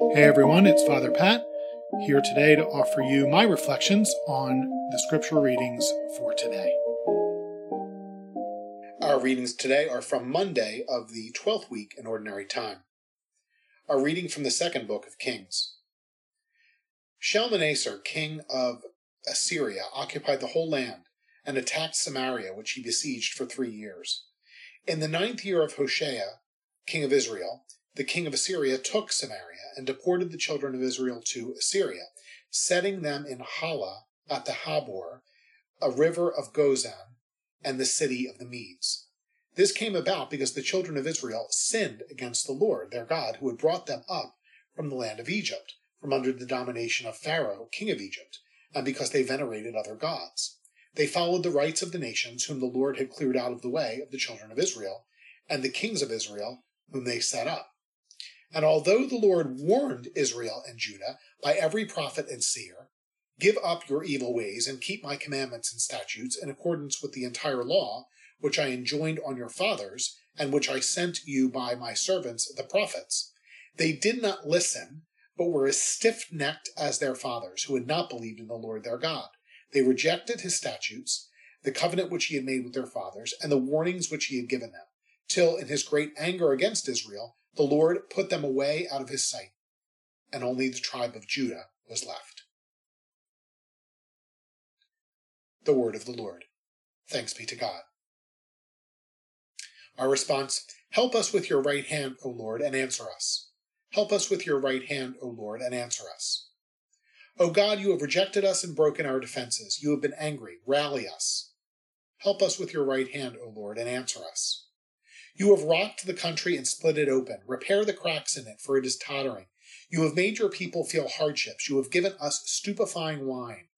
Hey everyone, it's Father Pat here today to offer you my reflections on the scripture readings for today. Our readings today are from Monday of the 12th week in Ordinary Time. Our reading from the second book of Kings. Shalmaneser, king of Assyria, occupied the whole land and attacked Samaria, which he besieged for three years. In the ninth year of Hoshea, king of Israel, the king of Assyria took Samaria and deported the children of Israel to Assyria, setting them in Halah at the Habor, a river of Gozan, and the city of the Medes. This came about because the children of Israel sinned against the Lord their God, who had brought them up from the land of Egypt, from under the domination of Pharaoh, king of Egypt, and because they venerated other gods. They followed the rites of the nations whom the Lord had cleared out of the way of the children of Israel, and the kings of Israel whom they set up. And although the Lord warned Israel and Judah by every prophet and seer, Give up your evil ways and keep my commandments and statutes in accordance with the entire law, which I enjoined on your fathers, and which I sent you by my servants the prophets. They did not listen, but were as stiff necked as their fathers, who had not believed in the Lord their God. They rejected his statutes, the covenant which he had made with their fathers, and the warnings which he had given them, till in his great anger against Israel, the Lord put them away out of his sight, and only the tribe of Judah was left. The word of the Lord. Thanks be to God. Our response Help us with your right hand, O Lord, and answer us. Help us with your right hand, O Lord, and answer us. O God, you have rejected us and broken our defenses. You have been angry. Rally us. Help us with your right hand, O Lord, and answer us. You have rocked the country and split it open. Repair the cracks in it, for it is tottering. You have made your people feel hardships. You have given us stupefying wine.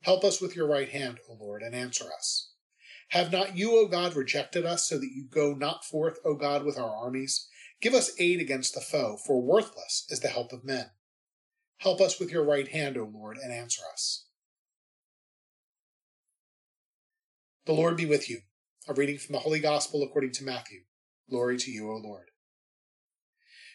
Help us with your right hand, O Lord, and answer us. Have not you, O God, rejected us, so that you go not forth, O God, with our armies? Give us aid against the foe, for worthless is the help of men. Help us with your right hand, O Lord, and answer us. The Lord be with you. A reading from the Holy Gospel according to Matthew. Glory to you, O Lord.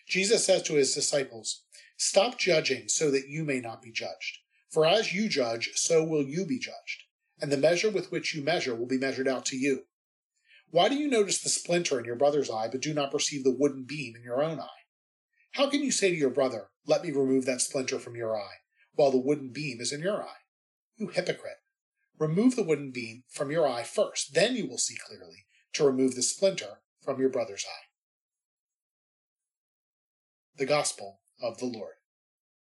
Jesus says to his disciples, Stop judging so that you may not be judged. For as you judge, so will you be judged, and the measure with which you measure will be measured out to you. Why do you notice the splinter in your brother's eye, but do not perceive the wooden beam in your own eye? How can you say to your brother, Let me remove that splinter from your eye, while the wooden beam is in your eye? You hypocrite! Remove the wooden beam from your eye first, then you will see clearly to remove the splinter from your brother's eye. The Gospel of the Lord.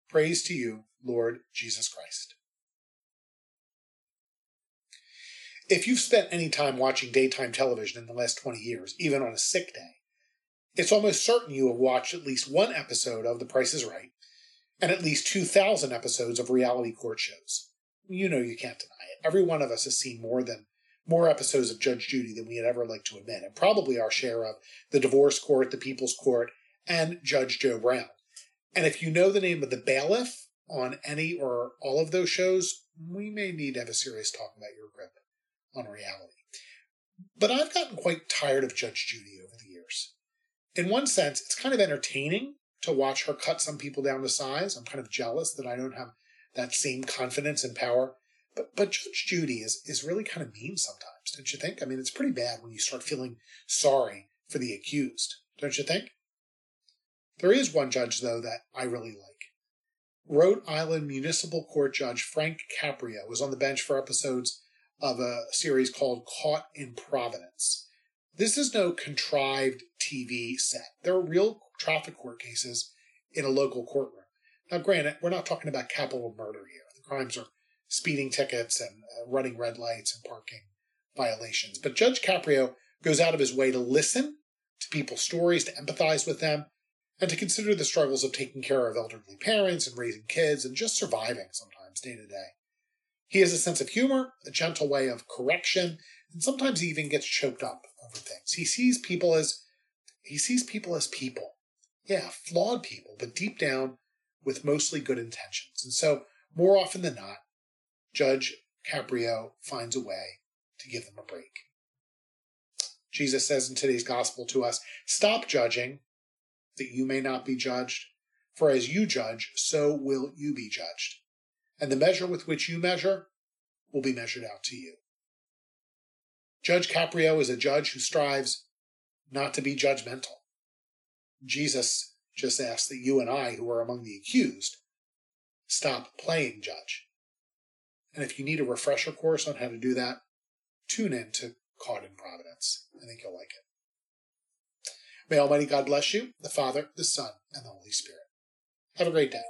Praise to you, Lord Jesus Christ. If you've spent any time watching daytime television in the last 20 years, even on a sick day, it's almost certain you have watched at least one episode of The Price is Right and at least 2,000 episodes of reality court shows. You know you can't deny it. every one of us has seen more than more episodes of Judge Judy than we'd ever like to admit, and probably our share of the divorce court, the people's court, and Judge Joe Brown. And if you know the name of the bailiff on any or all of those shows, we may need to have a serious talk about your grip on reality. But I've gotten quite tired of Judge Judy over the years. In one sense, it's kind of entertaining to watch her cut some people down to size. I'm kind of jealous that I don't have that same confidence and power but but Judge Judy is is really kind of mean sometimes, don't you think? I mean, it's pretty bad when you start feeling sorry for the accused, don't you think? There is one judge though that I really like. Rhode Island Municipal Court Judge Frank Caprio was on the bench for episodes of a series called Caught in Providence. This is no contrived TV set. There are real traffic court cases in a local courtroom. Now, granted, we're not talking about capital murder here. The crimes are speeding tickets and uh, running red lights and parking violations. But Judge Caprio goes out of his way to listen to people's stories, to empathize with them, and to consider the struggles of taking care of elderly parents and raising kids and just surviving sometimes day to day. He has a sense of humor, a gentle way of correction, and sometimes he even gets choked up over things. He sees people as he sees people as people. Yeah, flawed people, but deep down with mostly good intentions. And so, more often than not, Judge Caprio finds a way to give them a break. Jesus says in today's gospel to us, Stop judging that you may not be judged. For as you judge, so will you be judged. And the measure with which you measure will be measured out to you. Judge Caprio is a judge who strives not to be judgmental. Jesus just asks that you and I, who are among the accused, stop playing judge. And if you need a refresher course on how to do that, tune in to Caught in Providence. I think you'll like it. May Almighty God bless you, the Father, the Son, and the Holy Spirit. Have a great day.